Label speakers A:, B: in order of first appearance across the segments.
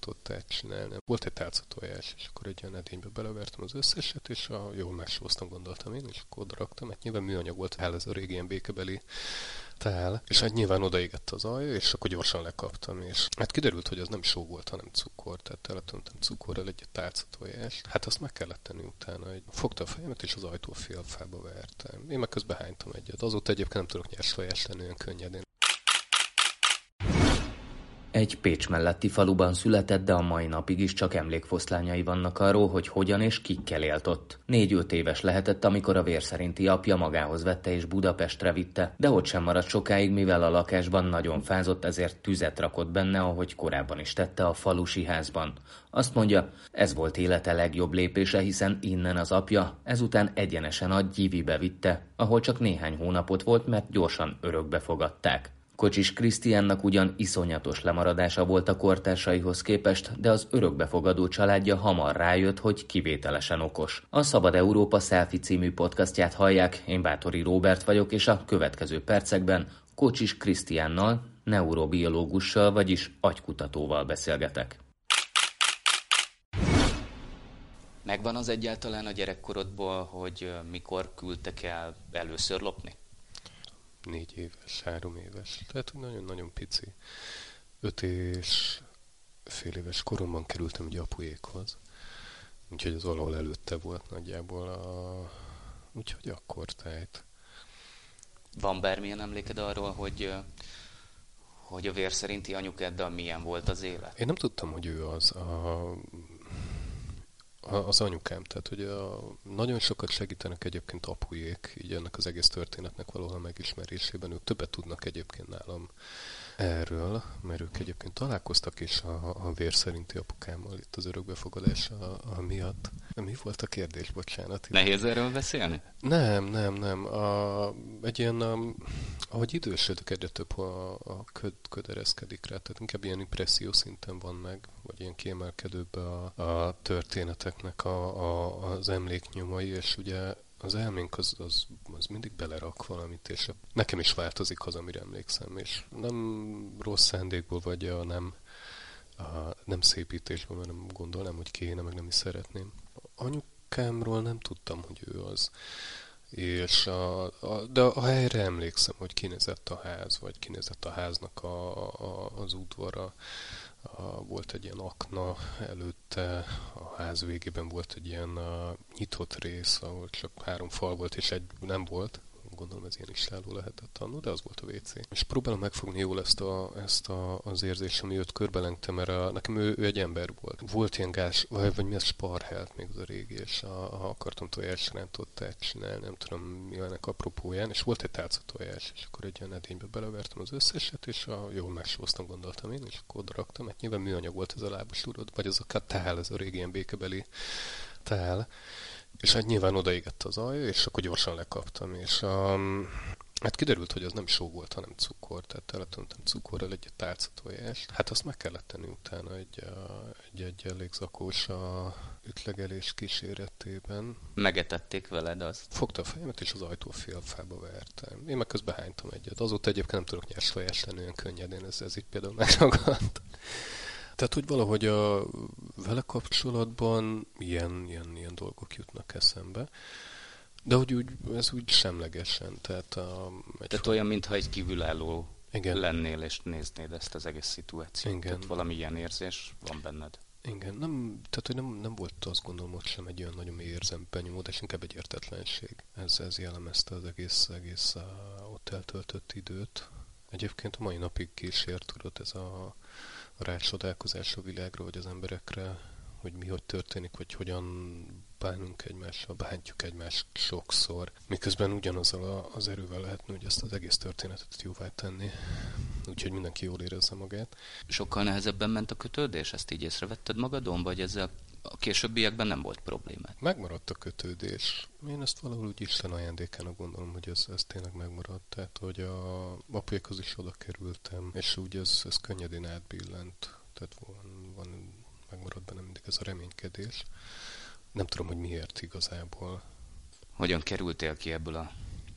A: rántották csinálni. Volt egy tálcatojás, és akkor egy olyan edénybe belevertem az összeset, és a jól megsóztam, gondoltam én, és akkor raktam, mert nyilván műanyag volt, hál ez a régi ilyen békebeli tál, és hát nyilván odaégett az alja, és akkor gyorsan lekaptam, és hát kiderült, hogy az nem só volt, hanem cukor, tehát teletöntem cukorral egy tálca tojás. Hát azt meg kellett tenni utána, hogy fogta a fejemet, és az ajtó félfába vertem. Én meg közben hánytam egyet. Azóta egyébként nem tudok nyers tojás lenni olyan könnyedén.
B: Egy Pécs melletti faluban született, de a mai napig is csak emlékfoszlányai vannak arról, hogy hogyan és kikkel élt ott. Négy-öt éves lehetett, amikor a vér szerinti apja magához vette és Budapestre vitte, de ott sem maradt sokáig, mivel a lakásban nagyon fázott, ezért tüzet rakott benne, ahogy korábban is tette a falusi házban. Azt mondja, ez volt élete legjobb lépése, hiszen innen az apja ezután egyenesen a Gyivibe vitte, ahol csak néhány hónapot volt, mert gyorsan örökbe fogadták. Kocsis Krisztiánnak ugyan iszonyatos lemaradása volt a kortársaihoz képest, de az örökbefogadó családja hamar rájött, hogy kivételesen okos. A Szabad Európa Selfie című podcastját hallják, én Bátori Róbert vagyok, és a következő percekben Kocsis Krisztiánnal, neurobiológussal, vagyis agykutatóval beszélgetek. Megvan az egyáltalán a gyerekkorodból, hogy mikor küldtek el először lopni?
A: Négy éves, három éves, tehát nagyon-nagyon pici. Öt és fél éves koromban kerültem ugye apuékhoz, úgyhogy az valahol előtte volt nagyjából a... úgyhogy akkor tehát.
B: Van bármilyen emléked arról, hogy hogy a vér szerinti anyukáddal milyen volt az élet?
A: Én nem tudtam, hogy ő az. A, az anyukám, tehát hogy a, nagyon sokat segítenek egyébként apujék, így ennek az egész történetnek valahol megismerésében, ők többet tudnak egyébként nálam erről, mert ők egyébként találkoztak is a, a vér szerinti apukámmal itt az örökbefogadás a, a miatt. Mi volt a kérdés, bocsánat?
B: Nehéz erről beszélni?
A: Nem, nem, nem. A, egy ilyen, a, ahogy idősödök, egyre több a, a köd, köd ereszkedik rá, tehát inkább ilyen impresszió szinten van meg, vagy ilyen kiemelkedőbb a, a történeteknek a, a, az emléknyomai, és ugye az elménk az, az, az mindig belerak valamit, és nekem is változik az, amire emlékszem, és nem rossz szándékból, vagy a nem, a nem szépítésből, mert nem gondolnám, hogy kéne, meg nem is szeretném. Anyukámról nem tudtam, hogy ő az. És a, a, de a helyre emlékszem, hogy kinézett a ház, vagy kinézett a háznak a, a, az udvara. A, volt egy ilyen akna előtte, a ház végében volt egy ilyen a, nyitott rész, ahol csak három fal volt, és egy nem volt, gondolom ez ilyen álló lehetett annó, de az volt a WC. És próbálom megfogni jól ezt, a, ezt a, az érzést, ami őt körbelengte, mert a, nekem ő, ő, egy ember volt. Volt ilyen gáz, vagy, vagy mi az sparhelt még az a régi, és a, ha akartam tojásrántot csinálni, nem tudom mi ennek apropóján, és volt egy tálca tojás, és akkor egy ilyen edénybe belevertem az összeset, és a, jól megsóztam, gondoltam én, és akkor raktam, hát nyilván műanyag volt ez a lábas tudod, vagy az a tál, ez a régi ilyen békebeli tál, és hát nyilván odaégett az alja, és akkor gyorsan lekaptam, és um, hát kiderült, hogy az nem só volt, hanem cukor, tehát teletöntem cukorral egy tálca tojást. Hát azt meg kellett tenni utána egy, egy, egy elég zakós a ütlegelés kíséretében.
B: Megetették veled azt?
A: Fogta a fejemet, és az ajtó félfába vertem. Én meg közben hánytam egyet. Azóta egyébként nem tudok nyers lenni olyan könnyedén, ez, ez így például megragadt. Tehát, hogy valahogy a vele kapcsolatban ilyen, ilyen, ilyen dolgok jutnak eszembe. De hogy úgy, ez úgy semlegesen. Tehát, a,
B: egy tehát olyan, mintha egy kívülálló igen. lennél, és néznéd ezt az egész szituációt. Igen. Tehát valami ilyen érzés van benned.
A: Igen, nem, tehát hogy nem, nem volt azt gondolom ott sem egy olyan nagyon mély érzem benyomódás, inkább egy értetlenség. Ez, ez jellemezte az egész, egész a, ott eltöltött időt. Egyébként a mai napig kísért, tudod, ez a rácsodálkozás a világra, vagy az emberekre, hogy mi hogy történik, vagy hogyan bánunk egymással, bántjuk egymást sokszor, miközben ugyanazzal az erővel lehetne, hogy ezt az egész történetet jóvá tenni, úgyhogy mindenki jól érezze magát.
B: Sokkal nehezebben ment a kötődés, ezt így észrevetted magadon, vagy ezzel a későbbiekben nem volt probléma.
A: Megmaradt a kötődés. Én ezt valahol úgy Isten ajándékának gondolom, hogy ez, ez tényleg megmaradt. Tehát, hogy a apjákhoz is oda kerültem, és úgy ez, ez könnyedén átbillent. Tehát van, van, megmaradt benne mindig ez a reménykedés. Nem tudom, hogy miért igazából.
B: Hogyan kerültél ki ebből a,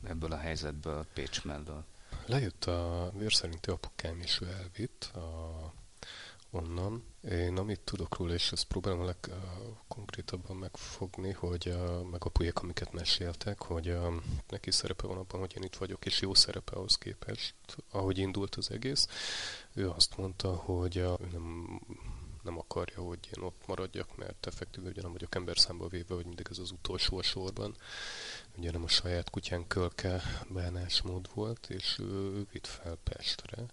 B: ebből a helyzetből Pécs mellől?
A: Lejött a vér szerinti apukám, ő elvitt a onnan. Én amit tudok róla, és ezt próbálom a legkonkrétabban megfogni, hogy a, meg a pulyék, amiket meséltek, hogy a, neki szerepe van abban, hogy én itt vagyok, és jó szerepe ahhoz képest, ahogy indult az egész. Ő azt mondta, hogy a, ő nem nem akarja, hogy én ott maradjak, mert effektíve ugye nem vagyok ember számba véve, hogy mindig ez az utolsó a sorban. Ugye nem a saját kutyán kölke bánásmód volt, és ő vitt fel Pestre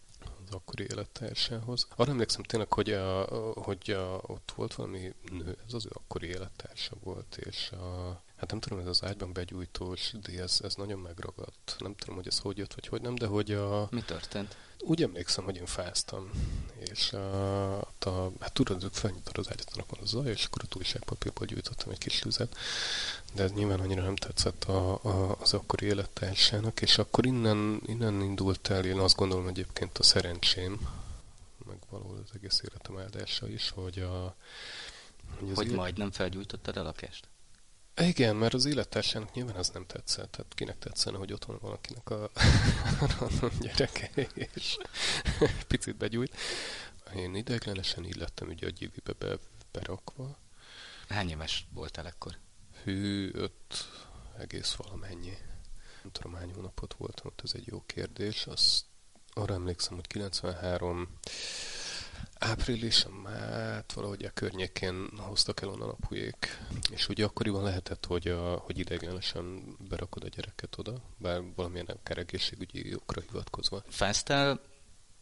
A: az akkori élettársához. Arra emlékszem tényleg, hogy, a, hogy a, ott volt valami nő, ez az ő akkori élettársa volt, és a, hát nem tudom, ez az ágyban begyújtós, de ez, ez nagyon megragadt. Nem tudom, hogy ez hogy jött, vagy hogy nem, de hogy a...
B: Mi történt?
A: Úgy emlékszem, hogy én fáztam, és a, a, hát tudod, felnyitod az ágyat, van a zaj, és akkor a túlságpapírból gyújtottam egy kis tüzet, de ez nyilván annyira nem tetszett a, a, az akkori élettársának, és akkor innen, innen indult el, én azt gondolom egyébként a szerencsém, meg valahol az egész életem áldása is, hogy a...
B: Hogy, hogy majdnem felgyújtottad a lakást?
A: Igen, mert az élettársának nyilván az nem tetszett. Tehát kinek tetszene, hogy otthon valakinek a random gyereke, és picit begyújt. Én ideiglenesen így lettem ugye a gyivibe be, berakva.
B: Hány éves voltál ekkor?
A: Hű, öt egész valamennyi. Nem tudom, hány hónapot voltam ott, ez egy jó kérdés. Azt arra emlékszem, hogy 93 április, hát valahogy a környékén hoztak el onnan a pujék. És ugye akkoriban lehetett, hogy, a, hogy ideiglenesen berakod a gyereket oda, bár valamilyen akár egészségügyi okra hivatkozva.
B: Fáztál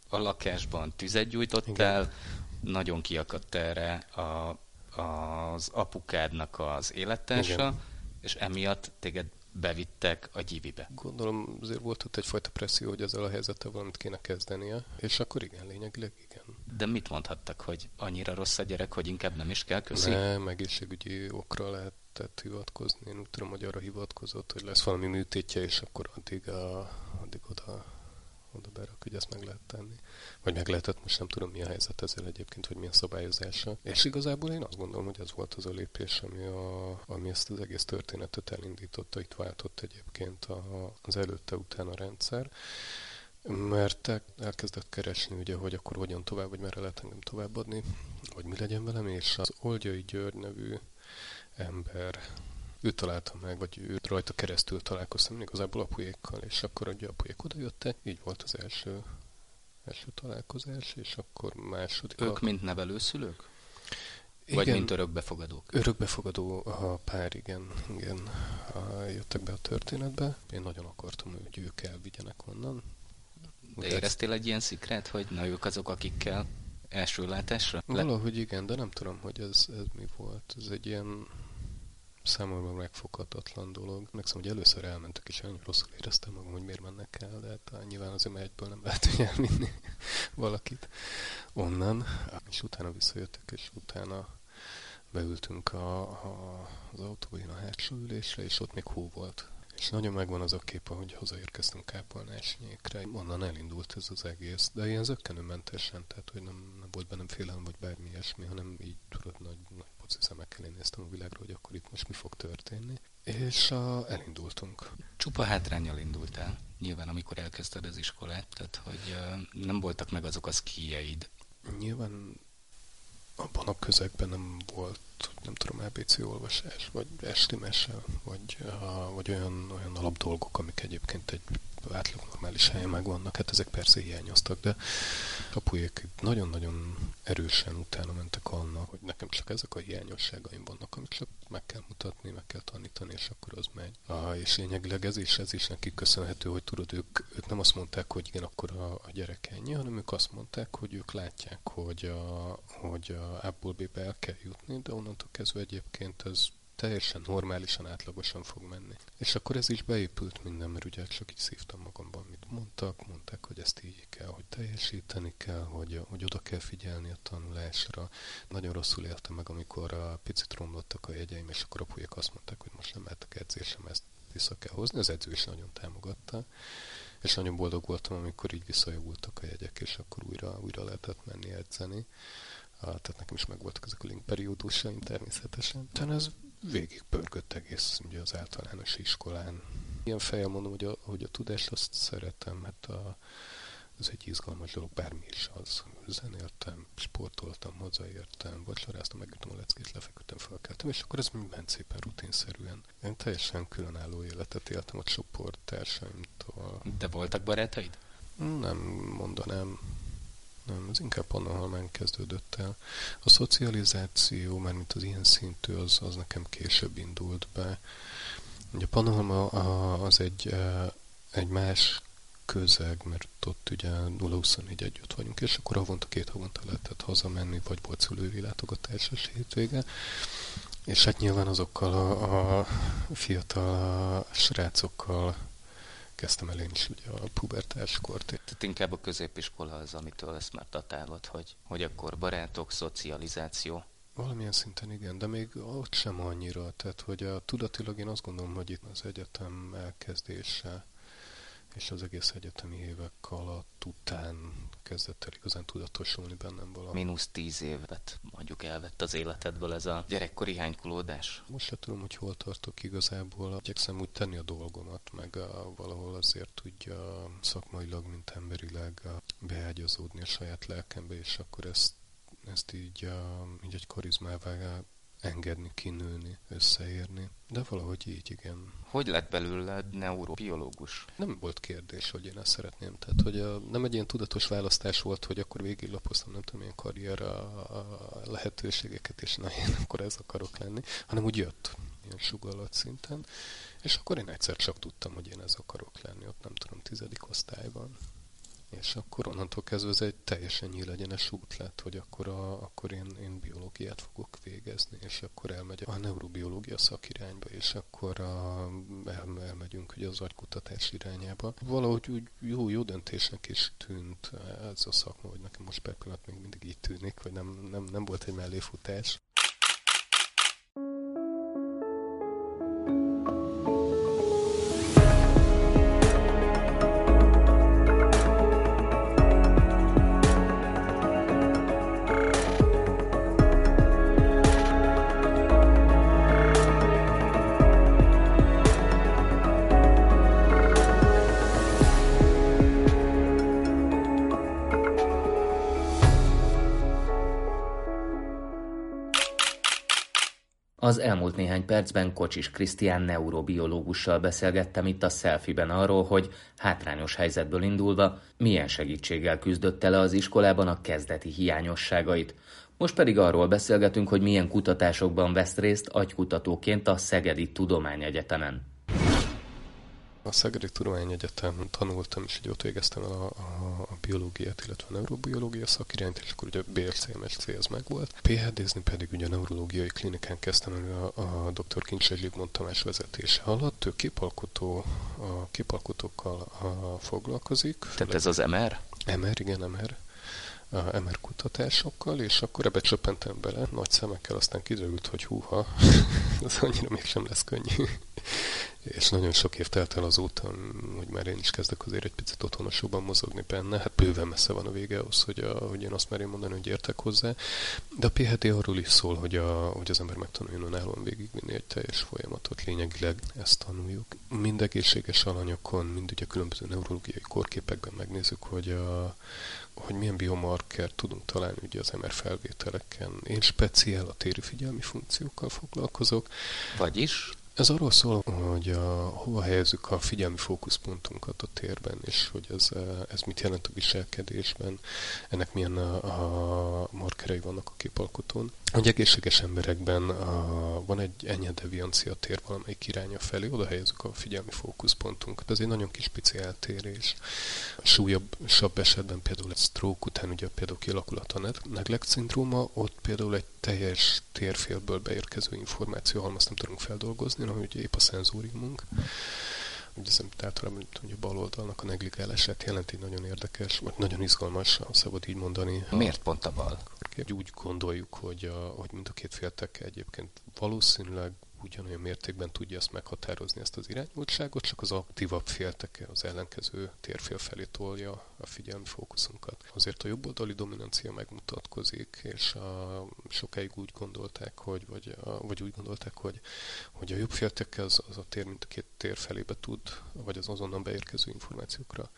B: a lakásban, tüzet gyújtottál, Igen. nagyon kiakadt erre a, az apukádnak az élettársa, Igen. és emiatt téged bevittek a gyivibe.
A: Gondolom azért volt ott egyfajta presszió, hogy ezzel a helyzettel valamit kéne kezdenie, és akkor igen, lényegileg igen.
B: De mit mondhattak, hogy annyira rossz a gyerek, hogy inkább nem is kell köszi?
A: Nem, egészségügyi okra lehetett hivatkozni. Én úgy tudom, hogy arra hivatkozott, hogy lesz valami műtétje, és akkor addig, a, addig oda oda berak, hogy ezt meg lehet tenni. Vagy meg lehetett, most nem tudom mi a helyzet ezzel egyébként, hogy milyen szabályozása. És igazából én azt gondolom, hogy ez volt az a lépés, ami, a, ami ezt az egész történetet elindította, itt váltott egyébként a, az előtte után a rendszer mert elkezdett keresni, ugye, hogy akkor hogyan tovább, vagy merre lehet engem továbbadni, vagy mi legyen velem, és az Oldjai György nevű ember ő találta meg, vagy ő rajta keresztül találkoztam igazából apuékkal, és akkor ugye apuék oda jöttek, így volt az első, első találkozás, és akkor második.
B: Ők a... mint nevelőszülők? Vagy igen, mint örökbefogadók?
A: Örökbefogadó a pár, igen, igen, a, jöttek be a történetbe. Én nagyon akartam, hogy ők elvigyenek onnan.
B: De éreztél egy ilyen szikret, hogy na ők azok, akikkel első látásra?
A: Valahogy igen, de nem tudom, hogy ez, ez mi volt. Ez egy ilyen számomra megfoghatatlan dolog. Megszom, hogy először elmentek, és nagyon rosszul éreztem magam, hogy miért mennek el, de hát nyilván azért egyből nem lehet hogy elvinni valakit onnan. És utána visszajöttek, és utána beültünk a, a, az autóba, én a hátsó ülésre, és ott még hó volt. És nagyon megvan az a kép, hogy hazaérkeztünk Kápolnásnyékre. Onnan elindult ez az egész, de ilyen zöggenőmentesen, tehát hogy nem, nem volt bennem félelem, vagy bármi ilyesmi, hanem így tudod, nagy, nagy foci szemekkel én néztem a világra, hogy akkor itt most mi fog történni. És uh, elindultunk.
B: Csupa hátrányjal indultál, nyilván amikor elkezdted az iskolát, tehát hogy nem voltak meg azok a szkíjeid.
A: Nyilván abban a közegben nem volt, nem tudom, ABC olvasás, vagy esti mese, vagy, uh, vagy olyan, olyan alapdolgok, amik egyébként egy átlag normális helyen megvannak, hát ezek persze hiányoztak, de apuék nagyon-nagyon erősen utána mentek annak, hogy nekem csak ezek a hiányosságaim vannak, amit csak meg kell mutatni, meg kell tanítani, és akkor az megy. Ah, és lényegileg ez is, ez is nekik köszönhető, hogy tudod, ők, ők nem azt mondták, hogy igen, akkor a, a gyerek ennyi, hanem ők azt mondták, hogy ők látják, hogy a, hogy a A-ból B-be el kell jutni, de onnantól kezdve egyébként ez teljesen normálisan, átlagosan fog menni. És akkor ez is beépült minden, mert ugye csak így szívtam magamban, mit mondtak, mondták, hogy ezt így kell, hogy teljesíteni kell, hogy, hogy oda kell figyelni a tanulásra. Nagyon rosszul éltem meg, amikor a picit romlottak a jegyeim, és akkor a pulyek azt mondták, hogy most nem mehetek edzésem, ezt vissza kell hozni. Az edző is nagyon támogatta, és nagyon boldog voltam, amikor így visszajavultak a jegyek, és akkor újra, újra lehetett menni edzeni. Tehát nekem is megvoltak ezek a link periódusaim természetesen. Tehát ez végig pörgött egész ugye az általános iskolán. Ilyen fejjel mondom, hogy a, hogy a tudást azt szeretem, hát a, ez egy izgalmas dolog, bármi is az. Zenéltem, sportoltam, hazaértem, vacsoráztam, megütöm a leckét, lefeküdtem, felkeltem, és akkor ez ment szépen rutinszerűen. Én teljesen különálló életet éltem a csoporttársaimtól.
B: De voltak barátaid?
A: Nem mondanám. Nem, ez inkább Pannonhalmán kezdődött el. A szocializáció, mint az ilyen szintű, az, az nekem később indult be. Ugye Pannonhalma az egy, egy más közeg, mert ott ugye 0-24 együtt vagyunk, és akkor havonta, két havonta lehetett hazamenni, vagy volt szülői látogatásos hétvége. És hát nyilván azokkal a, a fiatal srácokkal kezdtem el én is ugye a pubertáskort.
B: Tehát inkább a középiskola az, amitől ezt már tatálod, hogy, hogy akkor barátok, szocializáció.
A: Valamilyen szinten igen, de még ott sem annyira. Tehát, hogy a, tudatilag én azt gondolom, hogy itt az egyetem elkezdése és az egész egyetemi évek alatt után kezdett el igazán tudatosulni bennem valami.
B: Minusz tíz évet mondjuk elvett az életedből ez a gyerekkori hánykulódás.
A: Most se tudom, hogy hol tartok igazából. Igyekszem úgy tenni a dolgomat, meg a, valahol azért tudja szakmailag, mint emberileg beágyazódni a saját lelkembe, és akkor ezt, ezt így, a, így egy karizmává engedni, kinőni, összeérni. De valahogy így, igen.
B: Hogy lett belőled neurobiológus?
A: Nem volt kérdés, hogy én ezt szeretném. Tehát, hogy a, nem egy ilyen tudatos választás volt, hogy akkor végiglapoztam, nem tudom, ilyen karrier a, a lehetőségeket, és na, én akkor ez akarok lenni, hanem úgy jött ilyen sugallat szinten, és akkor én egyszer csak tudtam, hogy én ez akarok lenni, ott nem tudom, tizedik osztályban. És akkor onnantól kezdve ez egy teljesen nyílegyenes út lett, hogy akkor, a, akkor én, én biológiát fogok végezni, és akkor elmegy a neurobiológia szakirányba, és akkor a, el, elmegyünk ugye az agykutatás irányába. Valahogy úgy jó, jó döntésnek is tűnt ez a szakma, hogy nekem most per még mindig így tűnik, hogy nem, nem, nem volt egy melléfutás.
B: Az elmúlt néhány percben Kocsis Krisztián neurobiológussal beszélgettem itt a selfie-ben arról, hogy hátrányos helyzetből indulva milyen segítséggel küzdötte le az iskolában a kezdeti hiányosságait. Most pedig arról beszélgetünk, hogy milyen kutatásokban vesz részt agykutatóként a Szegedi Tudományegyetemen.
A: A Szegedi Tudományegyetem tanultam, és így ott végeztem el a, a, a biológiát, illetve a neurobiológia szakirányt, és akkor ugye a BRC, MSC az meg volt. PhD-zni pedig ugye a neurológiai klinikán kezdtem el a, a dr. Kincse Zsigmond Tamás vezetése alatt. Ő képalkotó, a képalkotókkal a, foglalkozik.
B: Tehát ez az MR?
A: MR, igen, MR a MR kutatásokkal, és akkor ebbe csöppentem bele nagy szemekkel, aztán kiderült, hogy húha, ez annyira mégsem lesz könnyű és nagyon sok év telt el azóta, hogy már én is kezdek azért egy picit otthonosabban mozogni benne. Hát bőven messze van a vége ahhoz, hogy, a, hogy én azt merjem mondani, hogy értek hozzá. De a PHD arról is szól, hogy, a, hogy az ember megtanuljon önállóan végigvinni egy teljes folyamatot. Lényegileg ezt tanuljuk. Mind egészséges alanyokon, mind ugye különböző neurológiai korképekben megnézzük, hogy a, hogy milyen biomarker tudunk találni ugye az MR felvételeken. Én speciál a téri figyelmi funkciókkal foglalkozok.
B: Vagyis?
A: Ez arról szól, hogy a, hova helyezzük a figyelmi fókuszpontunkat a térben, és hogy ez, ez mit jelent a viselkedésben, ennek milyen a, a markerei vannak a képalkotón. Hogy egészséges emberekben a, van egy ennyi deviancia tér valamelyik iránya felé, oda helyezzük a figyelmi fókuszpontunkat. Ez egy nagyon kis pici eltérés. A súlyabb esetben például egy stroke után ugye például kialakulhat a neglect szindróma, ott például egy teljes térfélből beérkező információ halmazt nem tudunk feldolgozni, hanem ugye épp a szenzóriumunk. Ugye ez általában hogy a bal oldalnak a negligálását jelenti, nagyon érdekes, vagy nagyon izgalmas, ha szabad így mondani.
B: Miért pont a bal?
A: Úgy gondoljuk, hogy, a, hogy mind a két féltek egyébként valószínűleg ugyanolyan mértékben tudja ezt meghatározni, ezt az irányultságot, csak az aktívabb félteke az ellenkező térfél felé tolja a figyelmi fókuszunkat. Azért a jobboldali dominancia megmutatkozik, és a, sokáig úgy gondolták, hogy, vagy, a, vagy úgy gondolták, hogy, hogy a jobb féltekkel az, az a tér, mint a két tér felébe tud, vagy az azonnal beérkező információkra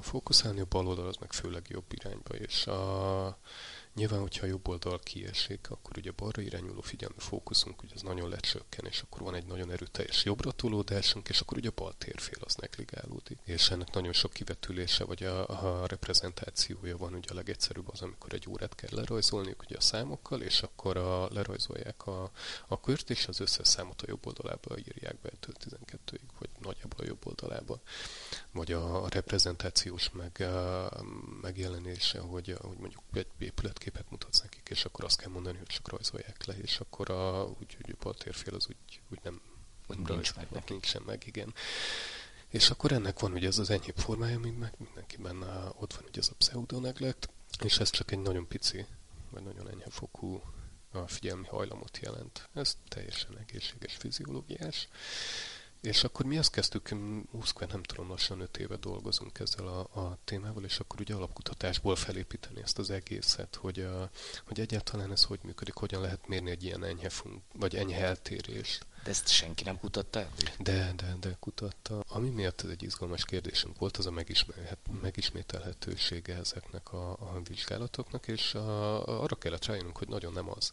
A: fókuszálni, a bal oldal az meg főleg jobb irányba, és a, Nyilván, hogyha a jobb oldal kiesik, akkor ugye balra irányuló figyelmi fókuszunk, ugye az nagyon lecsökken, és akkor van egy nagyon erőteljes jobbra tolódásunk, és akkor ugye a bal térfél az negligálódik. És ennek nagyon sok kivetülése, vagy a, a reprezentációja van, ugye a legegyszerűbb az, amikor egy órát kell lerajzolni, ugye a számokkal, és akkor a, lerajzolják a, a kört, és az összes számot a jobb oldalába írják be 12-ig, vagy nagyjából a jobb oldalába. Vagy a, a reprezentációs meg, a, megjelenése, hogy, hogy mondjuk egy épület képet mutatsz nekik, és akkor azt kell mondani, hogy csak rajzolják le, és akkor a, úgy, úgy a térfél az úgy, úgy nem,
B: nem nincs rajz, meg neki.
A: nincsen meg, igen. És akkor ennek van ugye ez az enyhébb formája, mint meg mindenkiben ott van ugye ez a pseudoneglect, és ez csak egy nagyon pici, vagy nagyon enyhe fokú a figyelmi hajlamot jelent. Ez teljesen egészséges fiziológiás. És akkor mi azt kezdtük, 20 nem tudom, lassan 5 éve dolgozunk ezzel a, a témával, és akkor ugye alapkutatásból felépíteni ezt az egészet, hogy, a, hogy egyáltalán ez hogy működik, hogyan lehet mérni egy ilyen enyhe, fun- vagy enyhe eltérést.
B: De ezt senki nem kutatta?
A: De, de, de kutatta. Ami miatt ez egy izgalmas kérdésünk volt, az a megismételhetősége ezeknek a, a vizsgálatoknak, és a, arra kellett rájönnünk, hogy nagyon nem az.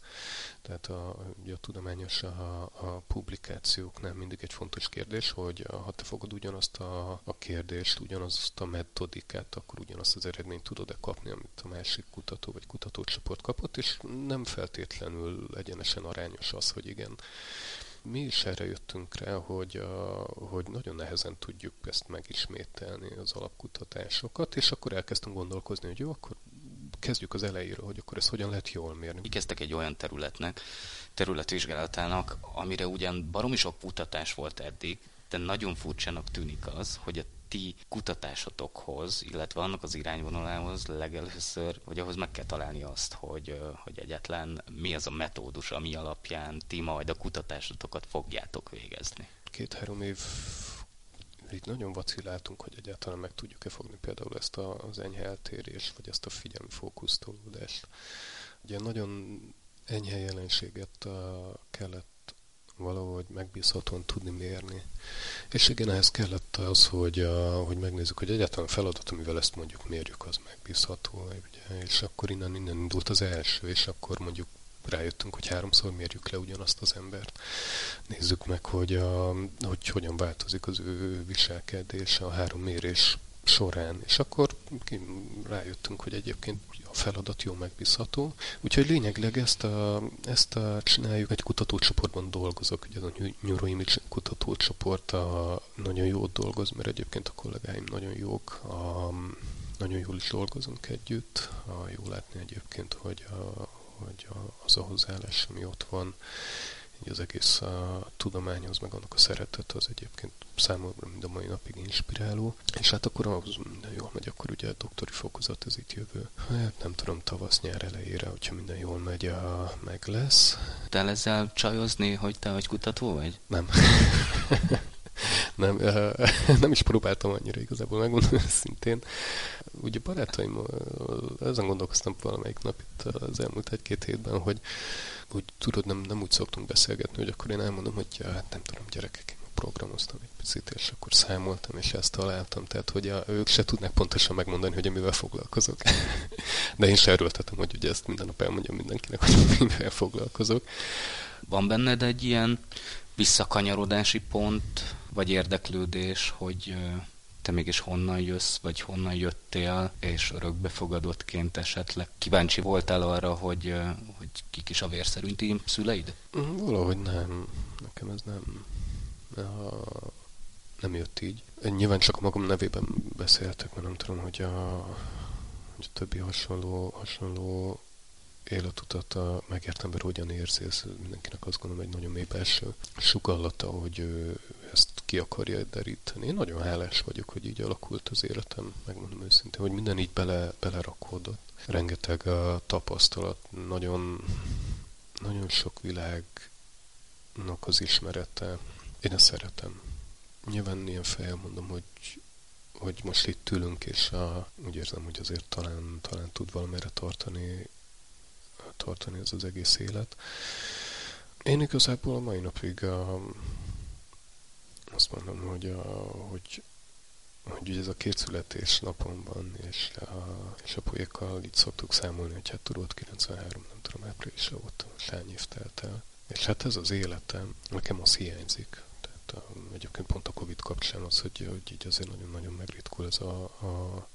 A: Tehát a, ugye a tudományos a, a publikációknál mindig egy fontos kérdés, hogy ha te fogod ugyanazt a, a kérdést, ugyanazt a metodikát, akkor ugyanazt az eredményt tudod-e kapni, amit a másik kutató vagy kutatócsoport kapott, és nem feltétlenül egyenesen arányos az, hogy igen, mi is erre jöttünk rá, hogy, a, hogy nagyon nehezen tudjuk ezt megismételni az alapkutatásokat, és akkor elkezdtünk gondolkozni, hogy jó, akkor kezdjük az elejéről, hogy akkor ezt hogyan lehet jól mérni.
B: Kezdtek egy olyan területnek, területvizsgálatának, amire ugyan baromi sok kutatás volt eddig, de nagyon furcsának tűnik az, hogy a ti kutatásotokhoz, illetve annak az irányvonalához legelőször, vagy ahhoz meg kell találni azt, hogy, hogy egyetlen mi az a metódus, ami alapján ti majd a kutatásotokat fogjátok végezni.
A: Két-három év itt nagyon vaciláltunk, hogy egyáltalán meg tudjuk-e fogni például ezt az enyhe eltérést, vagy ezt a figyelmi fókusztolódást. Ugye nagyon enyhe jelenséget kellett valahogy megbízhatóan tudni mérni. És igen, ehhez kellett az, hogy, a, hogy megnézzük, hogy egyáltalán feladat, amivel ezt mondjuk mérjük, az megbízható. Ugye? És akkor innen, innen indult az első, és akkor mondjuk rájöttünk, hogy háromszor mérjük le ugyanazt az embert. Nézzük meg, hogy, a, hogy hogyan változik az ő viselkedés a három mérés során. És akkor rájöttünk, hogy egyébként a feladat jó megbízható. Úgyhogy lényegileg ezt, a, ezt a csináljuk, egy kutatócsoportban dolgozok, ugye a Neuroimage kutatócsoport a, nagyon jót dolgoz, mert egyébként a kollégáim nagyon jók, a, nagyon jól is dolgozunk együtt. A, jó látni egyébként, hogy, a, hogy a, az a hozzáállás, ami ott van, így az egész a tudományhoz, meg annak a szeretet az egyébként számomra mind a mai napig inspiráló. És hát akkor ahhoz minden jól megy, akkor ugye a doktori fokozat ez itt jövő. Hát nem tudom, tavasz-nyár elejére, hogyha minden jól megy, a, meg lesz.
B: Te ezzel csajozni, hogy te vagy kutató vagy?
A: Nem. nem, nem is próbáltam annyira igazából megmondani szintén. Ugye barátaim, ezen gondolkoztam valamelyik nap itt az elmúlt egy-két hétben, hogy úgy tudod, nem, nem úgy szoktunk beszélgetni, hogy akkor én elmondom, hogy ja, hát nem tudom, gyerekek, programoztam egy picit, és akkor számoltam, és ezt találtam, tehát hogy a, ők se tudnak pontosan megmondani, hogy mivel foglalkozok. De én se erőltetem, hogy ugye ezt minden nap elmondjam mindenkinek, hogy mivel foglalkozok.
B: Van benned egy ilyen visszakanyarodási pont, vagy érdeklődés, hogy te mégis honnan jössz, vagy honnan jöttél, és örökbefogadottként esetleg kíváncsi voltál arra, hogy, hogy kik is a vérszerinti szüleid?
A: Mm, valahogy nem. Nekem ez nem, nem jött így. Nyilván csak magam nevében beszéltek, mert nem tudom, hogy a, hogy a többi hasonló, hasonló életutat a megértember hogyan érzi, ez mindenkinek azt gondolom egy nagyon mély belső sugallata, hogy ő ezt ki akarja deríteni. Én nagyon hálás vagyok, hogy így alakult az életem, megmondom őszintén, hogy minden így bele, belerakódott. Rengeteg a tapasztalat, nagyon, nagyon sok világnak az ismerete. Én ezt szeretem. Nyilván ilyen fejjel mondom, hogy hogy most itt ülünk, és a, úgy érzem, hogy azért talán, talán tud valamire tartani, tartani ez az egész élet. Én igazából a mai napig a, azt mondom, hogy, a, hogy, hogy ez a két születés napomban, és a, és a poékkal így szoktuk számolni, hogy hát tudod, 93, nem tudom, volt, most hány év telt el. És hát ez az életem, nekem az hiányzik. Tehát a, egyébként pont a Covid kapcsán az, hogy, hogy így azért nagyon-nagyon megritkul ez a, a,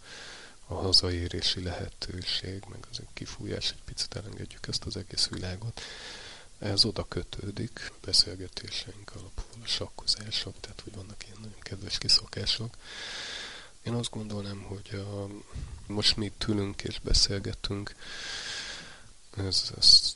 A: a hazaérési lehetőség, meg az kifújás, egy picit elengedjük ezt az egész világot. Ez oda kötődik, beszélgetéseink alapul a sakkozások, tehát hogy vannak ilyen nagyon kedves kiszokások. Én azt gondolnám, hogy a, most mi itt ülünk és beszélgetünk, ez, ez,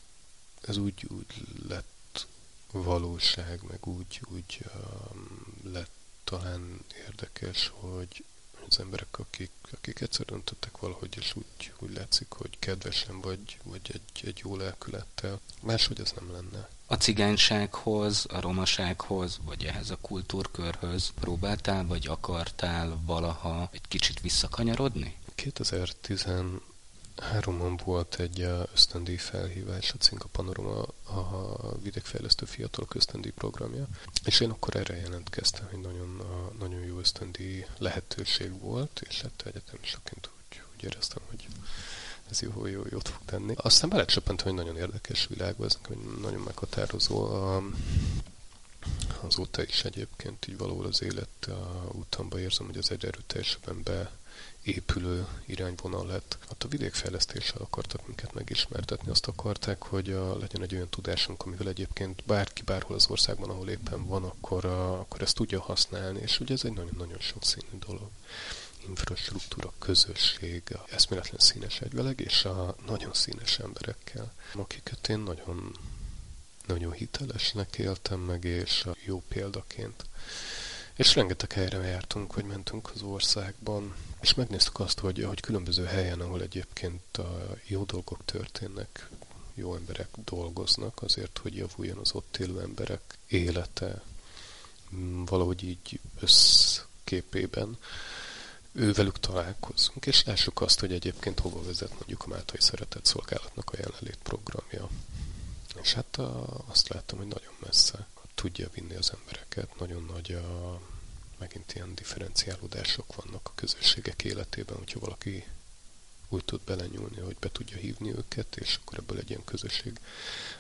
A: ez úgy, úgy lett valóság, meg úgy, úgy um, lett talán érdekes, hogy az emberek, akik, akik egyszer döntöttek valahogy, és úgy, úgy látszik, hogy kedvesen vagy, vagy egy, egy jó lelkülettel, máshogy ez nem lenne.
B: A cigánysághoz, a romasághoz, vagy ehhez a kultúrkörhöz próbáltál, vagy akartál valaha egy kicsit visszakanyarodni?
A: 2013-ban volt egy ösztöndíj felhívás, a Cinka Panorama, a vidékfejlesztő fiatalok ösztöndíj programja, és én akkor erre jelentkeztem, hogy nagyon, nagyon jó ösztöndíj lehetőség volt, és hát egyetemisaként úgy, úgy éreztem, hogy ez jó, jó, jót fog tenni. Aztán belecsöppentem, hogy nagyon érdekes világ, ez nagyon meghatározó. A, azóta is egyébként így valahol az élet utamba érzem, hogy az egyre erőteljesebben beépülő irányvonal lett. Hát a vidékfejlesztéssel akartak minket megismertetni, azt akarták, hogy a, legyen egy olyan tudásunk, amivel egyébként bárki bárhol az országban, ahol éppen van, akkor, a, akkor ezt tudja használni, és ugye ez egy nagyon-nagyon sokszínű dolog infrastruktúra, közösség, eszméletlen színes egyveleg, és a nagyon színes emberekkel, akiket én nagyon, nagyon hitelesnek éltem meg, és a jó példaként. És rengeteg helyre jártunk, hogy mentünk az országban, és megnéztük azt, hogy, hogy különböző helyen, ahol egyébként a jó dolgok történnek, jó emberek dolgoznak azért, hogy javuljon az ott élő emberek élete, valahogy így összképében, ővelük találkozunk, és lássuk azt, hogy egyébként hova vezet mondjuk a Máltai Szeretett Szolgálatnak a jelenlét programja. És hát a, azt látom, hogy nagyon messze tudja vinni az embereket, nagyon nagy a, megint ilyen differenciálódások vannak a közösségek életében, hogyha valaki úgy tud belenyúlni, hogy be tudja hívni őket, és akkor ebből egy ilyen közösség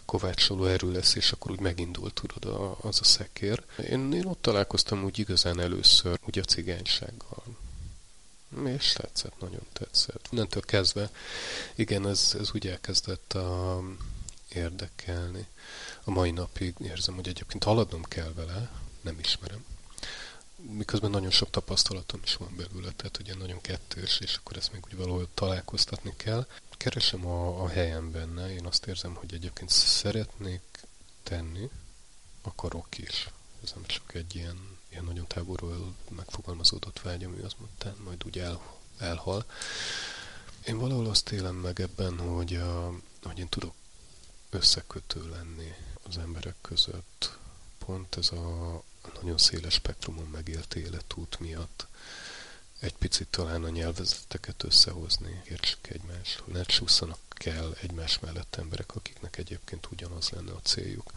A: kovácsoló erő lesz, és akkor úgy megindult, tudod, a, az a szekér. Én, én ott találkoztam úgy igazán először, ugye a cigánysággal és tetszett, nagyon tetszett. Innentől kezdve, igen, ez, ez úgy elkezdett a, érdekelni. A mai napig érzem, hogy egyébként haladnom kell vele, nem ismerem. Miközben nagyon sok tapasztalatom is van belőle, tehát ugye nagyon kettős, és akkor ezt még úgy valahol találkoztatni kell. Keresem a, a helyem benne, én azt érzem, hogy egyébként szeretnék tenni, akarok is. Ez nem csak egy ilyen ilyen nagyon távolról megfogalmazódott vágy, ami az mondtán majd úgy el, elhal. Én valahol azt élem meg ebben, hogy, a, hogy én tudok összekötő lenni az emberek között. Pont ez nagyon széles spektrumon megélt életút miatt egy picit talán a nyelvezeteket összehozni, értsük egymást, ne csúszanak kell egymás mellett emberek, akiknek egyébként ugyanaz lenne a céljuk.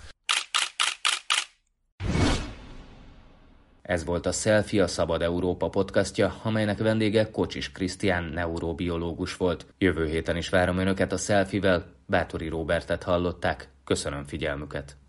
B: Ez volt a Selfie a Szabad Európa podcastja, amelynek vendége Kocsis Krisztián neurobiológus volt. Jövő héten is várom Önöket a Selfie-vel, Bátori Robertet hallották. Köszönöm figyelmüket!